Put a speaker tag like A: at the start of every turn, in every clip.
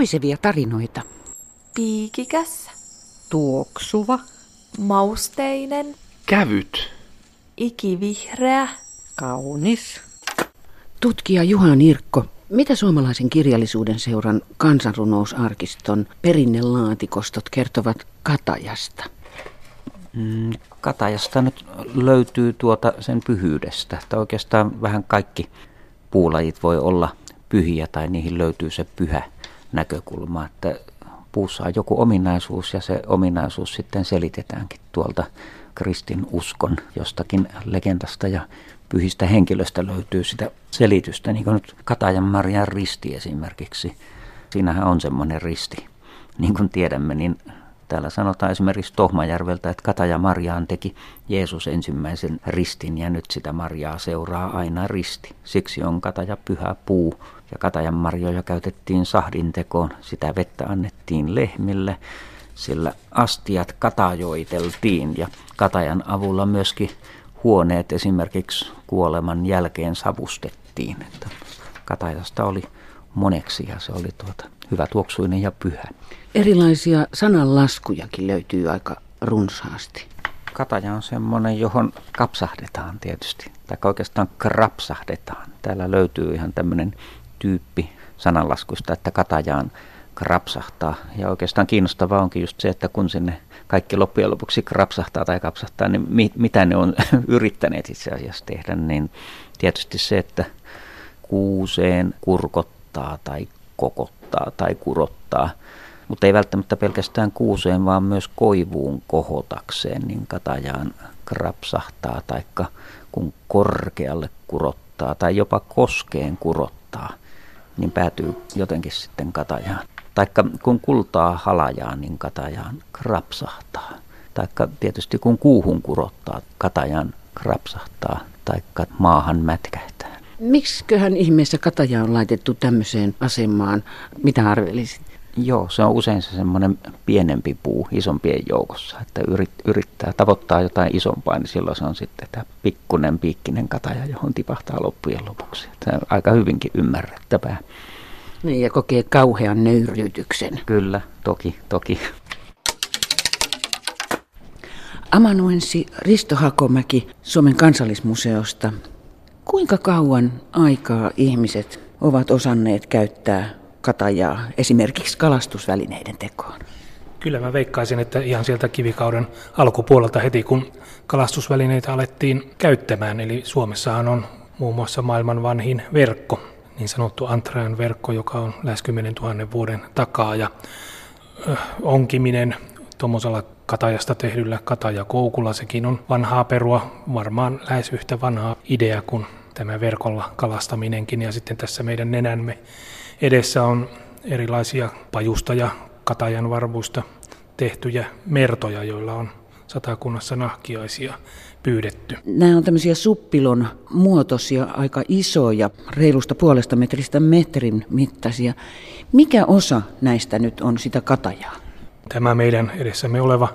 A: Puisevia tarinoita.
B: Piikikäs.
A: Tuoksuva.
B: Mausteinen.
C: Kävyt.
B: Ikivihreä.
A: Kaunis. Tutkija Juha Nirkko, mitä suomalaisen kirjallisuuden seuran kansanrunousarkiston perinnelaatikostot kertovat Katajasta?
D: Mm, Katajasta nyt löytyy tuota sen pyhyydestä, että oikeastaan vähän kaikki puulajit voi olla pyhiä tai niihin löytyy se pyhä näkökulma, että puussa on joku ominaisuus ja se ominaisuus sitten selitetäänkin tuolta kristin uskon jostakin legendasta ja pyhistä henkilöstä löytyy sitä selitystä, niin kuin nyt Katajan Marian risti esimerkiksi. Siinähän on semmoinen risti. Niin kuin tiedämme, niin täällä sanotaan esimerkiksi Tohmajärveltä, että Kataja Marjaan teki Jeesus ensimmäisen ristin ja nyt sitä Marjaa seuraa aina risti. Siksi on Kataja pyhä puu ja Katajan marjoja käytettiin sahdin tekoon. Sitä vettä annettiin lehmille, sillä astiat katajoiteltiin ja Katajan avulla myöskin huoneet esimerkiksi kuoleman jälkeen savustettiin. Että katajasta oli moneksi ja se oli tuota hyvä tuoksuinen ja pyhä.
A: Erilaisia sananlaskujakin löytyy aika runsaasti.
D: Kataja on semmoinen, johon kapsahdetaan tietysti, tai oikeastaan krapsahdetaan. Täällä löytyy ihan tämmöinen tyyppi sananlaskusta, että katajaan krapsahtaa. Ja oikeastaan kiinnostavaa onkin just se, että kun sinne kaikki loppujen lopuksi krapsahtaa tai kapsahtaa, niin mi- mitä ne on yrittäneet itse asiassa tehdä, niin tietysti se, että kuuseen kurkottaa tai kokottaa tai kurottaa, mutta ei välttämättä pelkästään kuuseen, vaan myös koivuun kohotakseen, niin katajaan krapsahtaa, tai kun korkealle kurottaa tai jopa koskeen kurottaa, niin päätyy jotenkin sitten katajaan. Taikka kun kultaa halajaa, niin katajaan krapsahtaa. Taikka tietysti kun kuuhun kurottaa, katajan krapsahtaa, taikka maahan mätkähtää.
A: Miksiköhän ihmeessä Kataja on laitettu tämmöiseen asemaan? Mitä arvelisit?
D: Joo, se on usein se semmoinen pienempi puu isompien joukossa, että yrit, yrittää tavoittaa jotain isompaa, niin silloin se on sitten tämä pikkunen piikkinen kataja, johon tipahtaa loppujen lopuksi. Tämä on aika hyvinkin ymmärrettävää.
A: Niin, ja kokee kauhean nöyryytyksen.
D: Kyllä, toki, toki.
A: Amanuensi Risto Hakomäki Suomen kansallismuseosta. Kuinka kauan aikaa ihmiset ovat osanneet käyttää katajaa esimerkiksi kalastusvälineiden tekoon?
E: Kyllä mä veikkaisin, että ihan sieltä kivikauden alkupuolelta heti kun kalastusvälineitä alettiin käyttämään, eli Suomessahan on muun muassa maailman vanhin verkko, niin sanottu Antrean verkko, joka on lähes 10 000 vuoden takaa. Ja onkiminen tuommoisella katajasta tehdyllä katajakoukulla, sekin on vanhaa perua, varmaan lähes yhtä vanhaa idea kuin tämä verkolla kalastaminenkin. Ja sitten tässä meidän nenämme edessä on erilaisia pajusta ja katajan varvuista tehtyjä mertoja, joilla on satakunnassa nahkiaisia pyydetty.
A: Nämä on tämmöisiä suppilon muotoisia, aika isoja, reilusta puolesta metristä metrin mittaisia. Mikä osa näistä nyt on sitä katajaa?
E: Tämä meidän edessämme oleva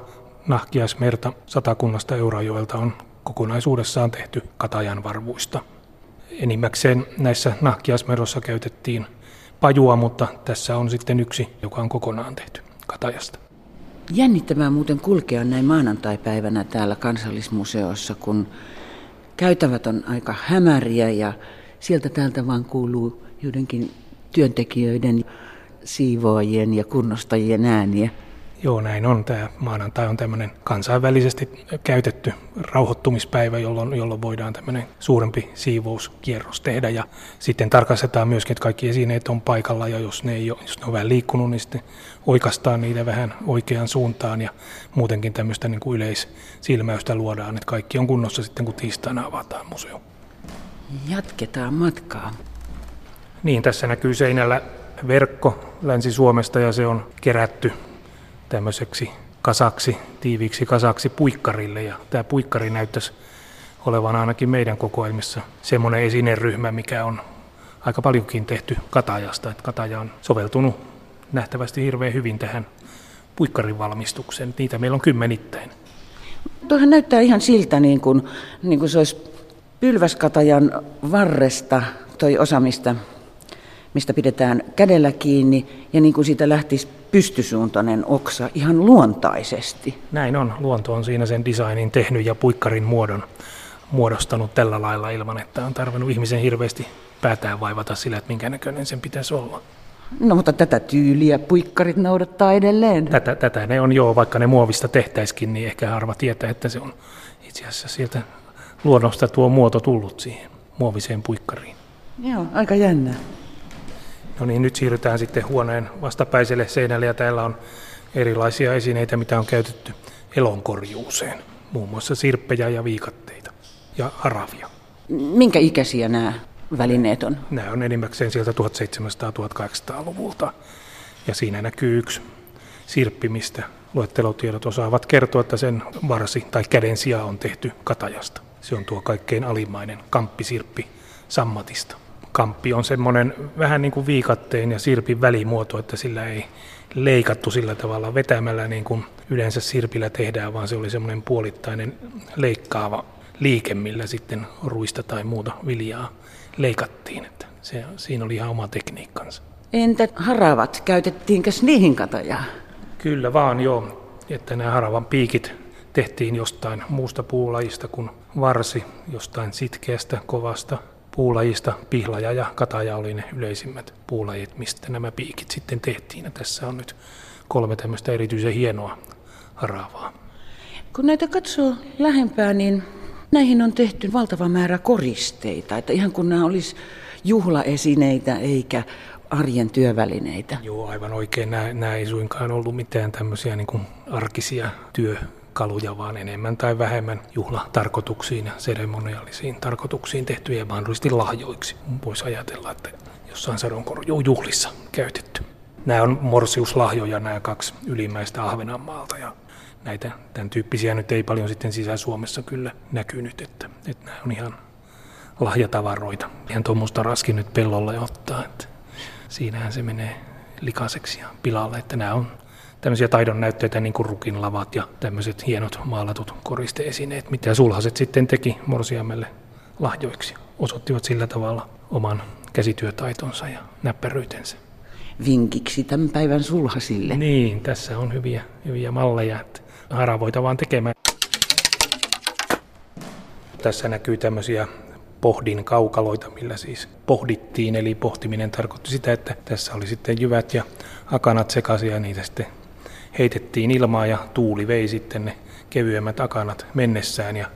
E: nahkiaismerta satakunnasta Eurajoelta on kokonaisuudessaan tehty katajan varvuista. Enimmäkseen näissä nahkiaismerossa käytettiin pajua, mutta tässä on sitten yksi, joka on kokonaan tehty katajasta.
A: Jännittävää muuten kulkea näin maanantaipäivänä täällä kansallismuseossa, kun käytävät on aika hämäriä ja sieltä täältä vaan kuuluu joidenkin työntekijöiden, siivoajien ja kunnostajien ääniä.
E: Joo, näin on. Tämä maanantai on tämmöinen kansainvälisesti käytetty rauhoittumispäivä, jolloin, jolloin voidaan tämmöinen suurempi siivouskierros tehdä. Ja sitten tarkastetaan myöskin, että kaikki esineet on paikalla ja jos ne, ei ole, jos ne on vähän liikkunut, niin sitten oikastaan niitä vähän oikeaan suuntaan ja muutenkin tämmöistä niin kuin yleissilmäystä luodaan, että kaikki on kunnossa sitten, kun tiistaina avataan museo.
A: Jatketaan matkaa.
E: Niin, tässä näkyy seinällä verkko Länsi-Suomesta ja se on kerätty tämmöiseksi kasaksi, tiiviiksi kasaksi puikkarille. Ja tämä puikkari näyttäisi olevan ainakin meidän kokoelmissa semmoinen esineryhmä, mikä on aika paljonkin tehty katajasta. Että kataja on soveltunut nähtävästi hirveän hyvin tähän puikkarin valmistukseen. Niitä meillä on kymmenittäin.
A: Tuohan näyttää ihan siltä, niin kuin, niin kuin se olisi pylväskatajan varresta toi osa, mistä mistä pidetään kädellä kiinni ja niin kuin siitä lähtisi pystysuuntainen oksa ihan luontaisesti.
E: Näin on. Luonto on siinä sen designin tehnyt ja puikkarin muodon muodostanut tällä lailla ilman, että on tarvinnut ihmisen hirveästi päätään vaivata sillä, että minkä näköinen sen pitäisi olla.
A: No mutta tätä tyyliä puikkarit noudattaa edelleen.
E: Tätä, tätä ne on jo, vaikka ne muovista tehtäiskin, niin ehkä harva tietää, että se on itse asiassa sieltä luonnosta tuo muoto tullut siihen muoviseen puikkariin.
A: Joo, aika jännää.
E: No niin, nyt siirrytään sitten huoneen vastapäiselle seinälle ja täällä on erilaisia esineitä, mitä on käytetty elonkorjuuseen. Muun muassa sirppejä ja viikatteita ja haravia.
A: Minkä ikäisiä nämä välineet on?
E: Nämä on enimmäkseen sieltä 1700-1800-luvulta. Ja siinä näkyy yksi sirppi, mistä luettelotiedot osaavat kertoa, että sen varsi tai käden sija on tehty katajasta. Se on tuo kaikkein alimmainen kamppisirppi sammatista. Kamppi on semmoinen vähän niin kuin viikatteen ja sirpin välimuoto, että sillä ei leikattu sillä tavalla vetämällä niin kuin yleensä sirpillä tehdään, vaan se oli semmoinen puolittainen leikkaava liike, millä sitten ruista tai muuta viljaa leikattiin. Että se, siinä oli ihan oma tekniikkansa.
A: Entä haravat, käytettiinkö niihin katajaa?
E: Kyllä vaan joo, että nämä haravan piikit tehtiin jostain muusta puulajista kuin varsi, jostain sitkeästä, kovasta puulajista. Pihlaja ja kataja oli ne yleisimmät puulajit, mistä nämä piikit sitten tehtiin. Ja tässä on nyt kolme tämmöistä erityisen hienoa haravaa.
A: Kun näitä katsoo lähempää, niin näihin on tehty valtava määrä koristeita. Että ihan kun nämä olisi juhlaesineitä eikä arjen työvälineitä.
E: Joo, aivan oikein. Nämä, nämä ei suinkaan ollut mitään tämmöisiä niin kuin arkisia työkaluja, vaan enemmän tai vähemmän juhlatarkoituksiin ja seremoniaalisiin tarkoituksiin tehtyjä mahdollisesti lahjoiksi. Voisi ajatella, että jossain sadonkorjuujuhlissa käytetty. Nämä on morsiuslahjoja, nämä kaksi ylimmäistä Ahvenanmaalta ja näitä tämän tyyppisiä nyt ei paljon sitten sisä-Suomessa kyllä näkynyt, että, että nämä on ihan lahjatavaroita. Ihan tuommoista raskin nyt pellolle ottaa, että siinähän se menee likaiseksi ja pilalle, että nämä on tämmöisiä taidon näytteitä niin kuin rukin lavat ja tämmöiset hienot maalatut koristeesineet, mitä sulhaset sitten teki morsiamelle lahjoiksi. Osoittivat sillä tavalla oman käsityötaitonsa ja näppäryytensä.
A: Vinkiksi tämän päivän sulhasille.
E: Niin, tässä on hyviä, hyviä malleja, että haravoita vaan tekemään. Tässä näkyy tämmöisiä pohdin kaukaloita, millä siis pohdittiin, eli pohtiminen tarkoitti sitä, että tässä oli sitten jyvät ja akanat sekaisin ja niitä sitten heitettiin ilmaa ja tuuli vei sitten ne kevyemmät akanat mennessään ja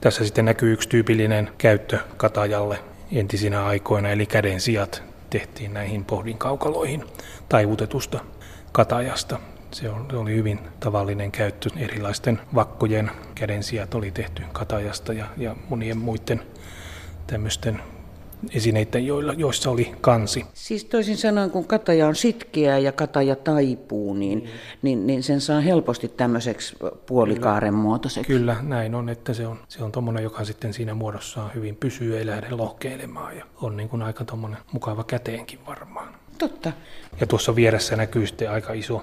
E: tässä sitten näkyy yksi tyypillinen käyttö katajalle entisinä aikoina, eli käden sijat tehtiin näihin pohdin kaukaloihin taivutetusta katajasta. Se oli hyvin tavallinen käyttö. Erilaisten vakkojen kädensijat oli tehty katajasta ja, ja monien muiden tämmöisten esineiden, joilla, joissa oli kansi.
A: Siis toisin sanoen, kun kataja on sitkeä ja kataja taipuu, niin, mm. niin, niin sen saa helposti tämmöiseksi puolikaaren muotoiseksi.
E: Kyllä, näin on, että se on, se on tommonen, joka sitten siinä muodossaan hyvin pysyy, ei lähde lohkeilemaan ja on niin kuin aika tommonen mukava käteenkin varmaan.
A: Totta.
E: Ja tuossa vieressä näkyy sitten aika iso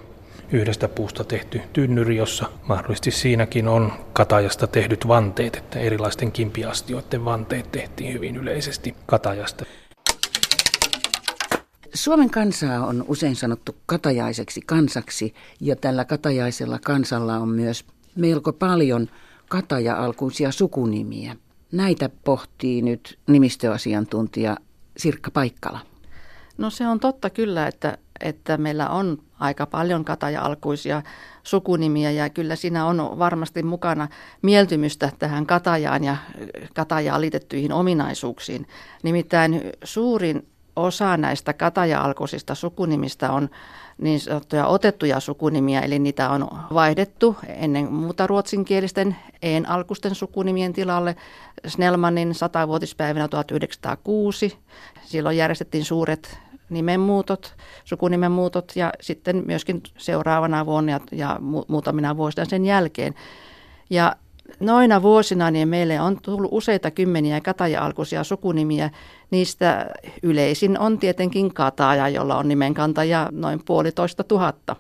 E: yhdestä puusta tehty tynnyri, jossa mahdollisesti siinäkin on katajasta tehdyt vanteet, että erilaisten kimpiastioiden vanteet tehtiin hyvin yleisesti katajasta.
A: Suomen kansaa on usein sanottu katajaiseksi kansaksi ja tällä katajaisella kansalla on myös melko paljon kataja-alkuisia sukunimiä. Näitä pohtii nyt nimistöasiantuntija Sirkka Paikkala.
C: No se on totta kyllä, että, että meillä on aika paljon kataja-alkuisia sukunimiä ja kyllä siinä on varmasti mukana mieltymystä tähän katajaan ja katajaan liitettyihin ominaisuuksiin. Nimittäin suurin osa näistä kataja-alkuisista sukunimistä on niin sanottuja otettuja sukunimiä, eli niitä on vaihdettu ennen muuta ruotsinkielisten en-alkusten sukunimien tilalle Snellmanin 100-vuotispäivänä 1906. Silloin järjestettiin suuret nimenmuutot, sukunimenmuutot ja sitten myöskin seuraavana vuonna ja, ja muutamina vuosina sen jälkeen. Ja noina vuosina niin meille on tullut useita kymmeniä kataja-alkuisia sukunimiä. Niistä yleisin on tietenkin kataja, jolla on nimenkantaja noin puolitoista tuhatta.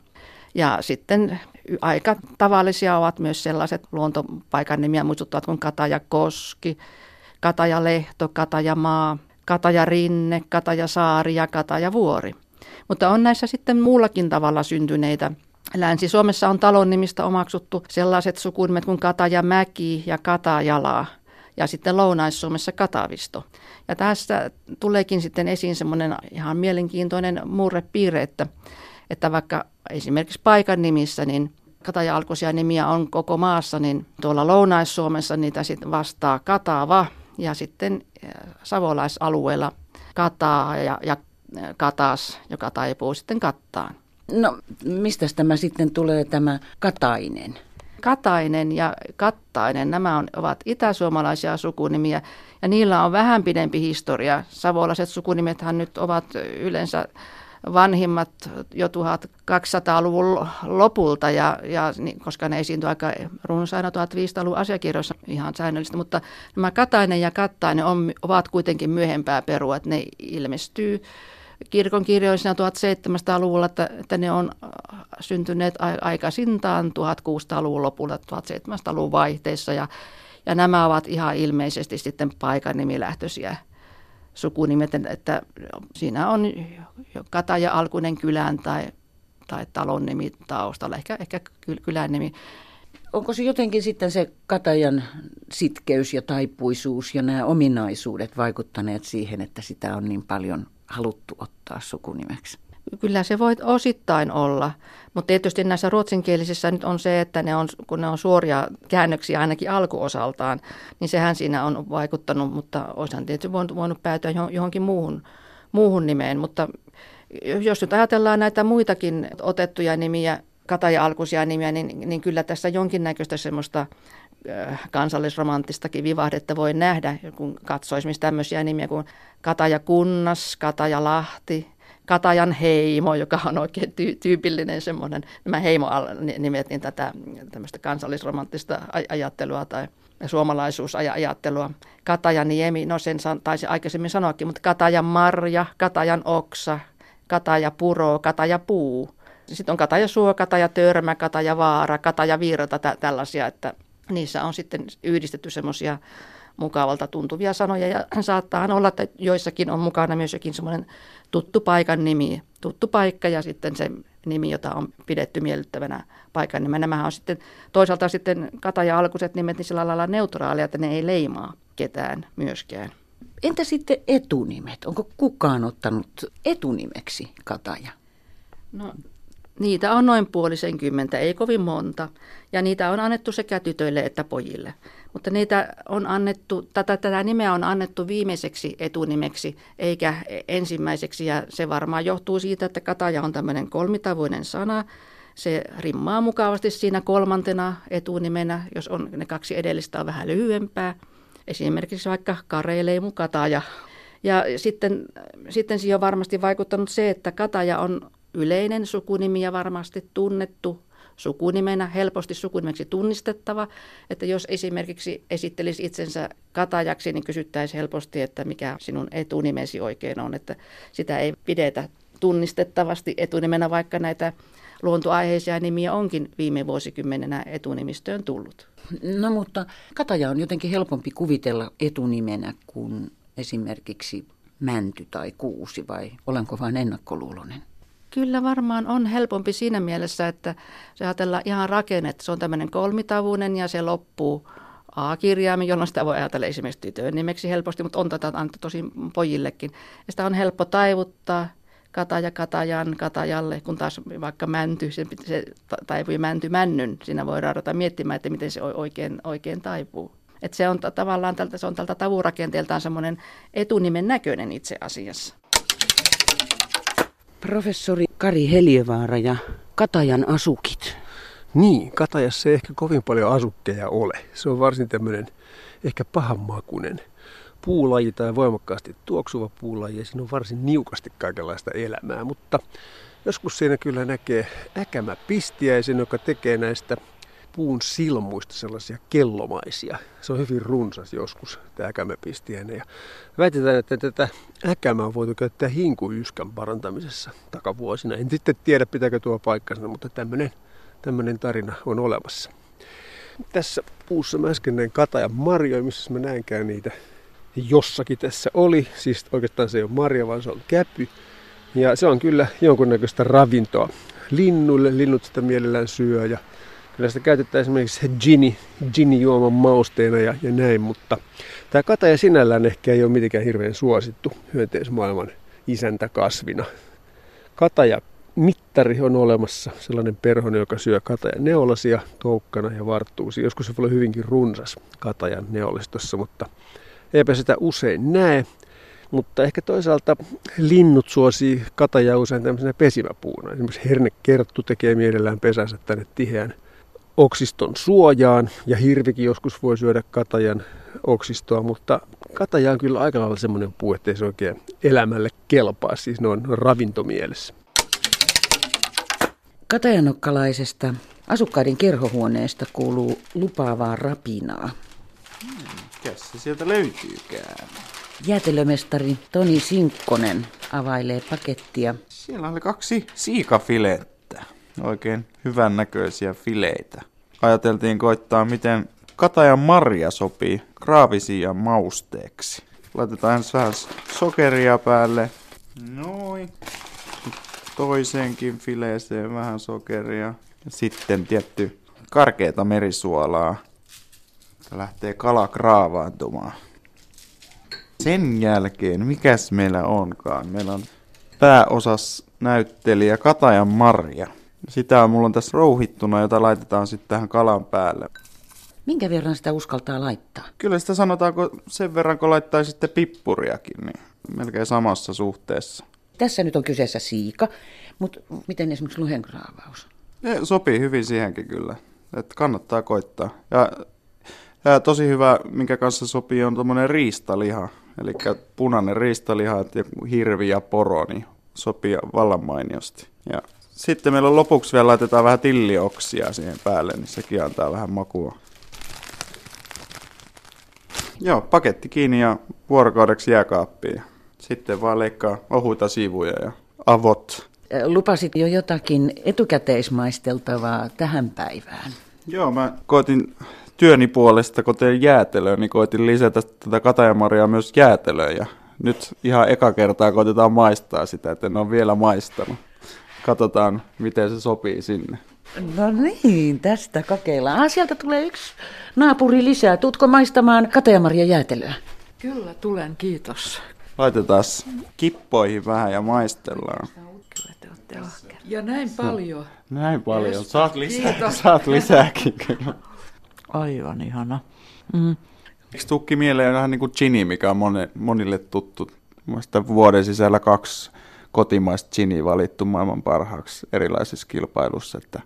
C: Ja sitten aika tavallisia ovat myös sellaiset luontopaikan nimiä muistuttavat kuin Kataja Koski, Kataja Lehto, Kataja Maa, Kataja-rinne, Kataja-saari ja Kataja-vuori. Mutta on näissä sitten muullakin tavalla syntyneitä Länsi-Suomessa on talon nimistä omaksuttu sellaiset sukunimet kuin Kataja-mäki ja Katajala ja sitten Lounais-Suomessa Katavisto. Ja tässä tuleekin sitten esiin semmoinen ihan mielenkiintoinen murrepiirre, että, että vaikka esimerkiksi paikan nimissä, niin kataja-alkuisia nimiä on koko maassa, niin tuolla Lounais-Suomessa niitä sitten vastaa Katava ja sitten savolaisalueella Kataa ja, ja Katas, joka taipuu sitten Kattaan.
A: No, mistä tämä sitten tulee tämä Katainen?
C: Katainen ja Kattainen, nämä on, ovat itäsuomalaisia sukunimiä ja niillä on vähän pidempi historia. Savolaiset sukunimethän nyt ovat yleensä vanhimmat jo 1200-luvun lopulta, ja, ja, koska ne esiintyy aika runsaina 1500-luvun asiakirjoissa ihan säännöllistä, mutta nämä Katainen ja Kattainen on, ovat kuitenkin myöhempää perua, että ne ilmestyy kirkon kirjoissa 1700-luvulla, että, että ne on äh, syntyneet aikaisintaan 1600-luvun lopulla, 1700-luvun vaihteessa ja, ja nämä ovat ihan ilmeisesti sitten paikan nimilähtöisiä sukunimet, että siinä on Kataja Alkunen kylän tai, tai talon nimi taustalla, ehkä, ehkä kylän nimi.
A: Onko se jotenkin sitten se Katajan sitkeys ja taipuisuus ja nämä ominaisuudet vaikuttaneet siihen, että sitä on niin paljon haluttu ottaa sukunimeksi?
C: Kyllä se voi osittain olla, mutta tietysti näissä ruotsinkielisissä nyt on se, että ne on, kun ne on suoria käännöksiä ainakin alkuosaltaan, niin sehän siinä on vaikuttanut, mutta olisihan tietysti voinut, voinut päätyä johonkin muuhun, muuhun nimeen. Mutta jos nyt ajatellaan näitä muitakin otettuja nimiä, kataja-alkuisia nimiä, niin, niin kyllä tässä jonkinnäköistä semmoista äh, kansallisromanttistakin vivahdetta voi nähdä, kun esimerkiksi tämmöisiä nimiä kuin Kataja Kunnas, Kataja Lahti, Katajan heimo, joka on oikein ty- tyypillinen semmoinen, nämä heimo-nimet, niin tätä tämmöistä kansallisromanttista ajattelua tai suomalaisuusajattelua. Katajan niemi, no sen taisi aikaisemmin sanoakin, mutta Katajan marja, Katajan oksa, Kataja puro, Kataja puu. Sitten on Kataja suo, Kataja törmä, Kataja vaara, Kataja virta, tä- tällaisia, että niissä on sitten yhdistetty semmoisia mukavalta tuntuvia sanoja ja saattaa olla, että joissakin on mukana myös jokin semmoinen tuttu paikan nimi, tuttu paikka ja sitten se nimi, jota on pidetty miellyttävänä paikan nimenä. Nämähän on sitten toisaalta sitten kata- ja alkuiset nimet niin sillä lailla neutraalia, että ne ei leimaa ketään myöskään.
A: Entä sitten etunimet? Onko kukaan ottanut etunimeksi Kataja?
C: No Niitä on noin puolisenkymmentä, ei kovin monta, ja niitä on annettu sekä tytöille että pojille. Mutta niitä on annettu, tätä, tätä nimeä on annettu viimeiseksi etunimeksi, eikä ensimmäiseksi, ja se varmaan johtuu siitä, että kataja on tämmöinen kolmitavoinen sana. Se rimmaa mukavasti siinä kolmantena etunimenä, jos on ne kaksi edellistä on vähän lyhyempää. Esimerkiksi vaikka Kareileimu Kataja. Ja sitten, sitten siihen on varmasti vaikuttanut se, että Kataja on yleinen sukunimi ja varmasti tunnettu sukunimenä, helposti sukunimeksi tunnistettava, että jos esimerkiksi esittelisi itsensä katajaksi, niin kysyttäisiin helposti, että mikä sinun etunimesi oikein on, että sitä ei pidetä tunnistettavasti etunimenä, vaikka näitä luontoaiheisia nimiä onkin viime vuosikymmenenä etunimistöön tullut.
A: No mutta Kataja on jotenkin helpompi kuvitella etunimenä kuin esimerkiksi mänty tai kuusi, vai olenko vain ennakkoluulonen?
C: Kyllä varmaan on helpompi siinä mielessä, että se ajatellaan ihan rakennet. Se on tämmöinen kolmitavuinen ja se loppuu A-kirjaimen, jolloin sitä voi ajatella esimerkiksi tytön nimeksi helposti, mutta on tätä annettu tosi pojillekin. Ja sitä on helppo taivuttaa kataja katajan katajalle, kun taas vaikka mänty, se, se taipui mänty männyn. Siinä voi ruveta miettimään, että miten se oikein, oikein taipuu. Et se on tavallaan tältä, se on tältä tavurakenteeltaan semmoinen etunimen näköinen itse asiassa.
A: Professori Kari Heljevaara ja Katajan asukit.
F: Niin, Katajassa ei ehkä kovin paljon asukkeja ole. Se on varsin tämmöinen ehkä pahanmakuinen puulaji tai voimakkaasti tuoksuva puulaji ja siinä on varsin niukasti kaikenlaista elämää, mutta joskus siinä kyllä näkee äkämäpistiäisen, joka tekee näistä puun silmuista sellaisia kellomaisia. Se on hyvin runsas joskus, tämä äkämäpistiäinen. Ja väitetään, että tätä äkämää on voitu käyttää hinkuyskän parantamisessa takavuosina. En sitten tiedä, pitääkö tuo paikkansa, mutta tämmöinen, tämmöinen tarina on olemassa. Tässä puussa mä äsken näin katajan marjoja, missä mä näenkään niitä jossakin tässä oli. Siis oikeastaan se ei ole marja, vaan se on käpy. Ja se on kyllä jonkunnäköistä ravintoa linnuille. Linnut sitä mielellään syö ja kyllä sitä käytetään esimerkiksi gini, gini juoman mausteena ja, ja näin, mutta tämä kataja sinällään ehkä ei ole mitenkään hirveän suosittu hyönteismaailman isäntäkasvina. Kataja mittari on olemassa, sellainen perhonen, joka syö katajan neulasia toukkana ja varttuusi. Joskus se voi olla hyvinkin runsas katajan neolistossa, mutta eipä sitä usein näe. Mutta ehkä toisaalta linnut suosii katajaa usein tämmöisenä pesimäpuuna. Esimerkiksi hernekerttu tekee mielellään pesänsä tänne tiheän oksiston suojaan ja hirvikin joskus voi syödä katajan oksistoa, mutta kataja on kyllä aika lailla semmoinen puu, ettei se oikein elämälle kelpaa, siis noin ravintomielessä.
A: Katajanokkalaisesta asukkaiden kerhohuoneesta kuuluu lupaavaa rapinaa.
G: Mikäs se sieltä löytyykään?
A: Jäätelömestari Toni Sinkkonen availee pakettia.
G: Siellä oli kaksi siikafilettä. Oikein hyvän näköisiä fileitä. Ajateltiin koittaa, miten katajan marja sopii kraavisian mausteeksi. Laitetaan vähän sokeria päälle. Noin. Toiseenkin fileeseen vähän sokeria. Ja sitten tietty karkeata merisuolaa. Lähtee kala kraavaantumaan. Sen jälkeen, mikäs meillä onkaan? Meillä on pääosas näyttelijä Katajan Marja. Sitä on mulla on tässä rouhittuna, jota laitetaan sitten tähän kalan päälle.
A: Minkä verran sitä uskaltaa laittaa?
G: Kyllä sitä sanotaanko sen verran, kun laittaa sitten pippuriakin, niin melkein samassa suhteessa.
A: Tässä nyt on kyseessä siika, mutta miten esimerkiksi luhenkraavaus?
G: Se sopii hyvin siihenkin kyllä, että kannattaa koittaa. Ja, ja tosi hyvä, minkä kanssa sopii, on tuommoinen riistaliha. Eli punainen riistaliha, että hirvi ja poro, niin sopii vallan mainiosti. Ja sitten meillä lopuksi vielä laitetaan vähän tillioksia siihen päälle, niin sekin antaa vähän makua. Joo, paketti kiinni ja vuorokaudeksi jääkaappiin. Sitten vaan leikkaa ohuita sivuja ja avot.
A: Lupasit jo jotakin etukäteismaisteltavaa tähän päivään.
G: Joo, mä koitin työni puolesta, kun tein jäätelöä, niin koitin lisätä tätä katajamaria myös jäätelöön. Ja nyt ihan eka kertaa koitetaan maistaa sitä, että en ole vielä maistanut. Katsotaan, miten se sopii sinne.
A: No niin, tästä kokeillaan. Ah, sieltä tulee yksi naapuri lisää. Tuutko maistamaan katajamaria jäätelöä?
H: Kyllä, tulen, kiitos.
G: Laitetaan kippoihin vähän ja maistellaan.
H: Ja näin paljon.
G: Näin paljon. Saat, lisää, saat lisääkin kyllä.
H: Aivan ihana. Mm.
G: Eikö tukki mieleen vähän niin kuin Gini, mikä on monille, monille tuttu? Mielestäni vuoden sisällä kaksi kotimaista Gini valittu maailman parhaaksi erilaisissa kilpailussa, että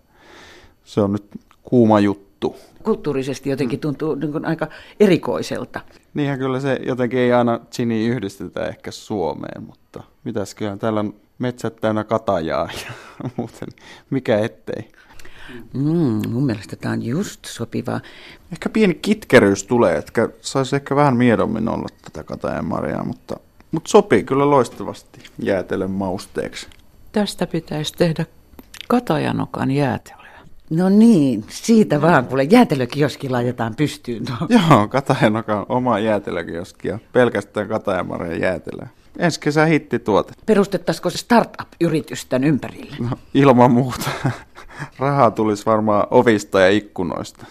G: se on nyt kuuma juttu.
A: Kulttuurisesti jotenkin tuntuu niin kuin aika erikoiselta.
G: Niinhän kyllä se jotenkin ei aina Gini yhdistetä ehkä Suomeen, mutta mitäs kyllä täällä on metsät täynnä katajaa ja muuten mikä ettei.
A: Mm, mun mielestä tämä on just sopivaa.
G: Ehkä pieni kitkeryys tulee, että saisi ehkä vähän miedommin olla tätä katajan marjaa, mutta, mutta sopii kyllä loistavasti jäätelön mausteeksi.
H: Tästä pitäisi tehdä katajanokan jäätelöä.
A: No niin, siitä vaan, kuule jäätelökioski laitetaan pystyyn. Tuo.
G: Joo, katajanokan oma jäätelökioski ja pelkästään katajamarjan jäätelöä. Ensi kesä hittituote.
A: Perustettaisiko se startup-yritys tämän ympärille?
G: No, ilman muuta. Rahaa tulisi varmaan ovista ja ikkunoista.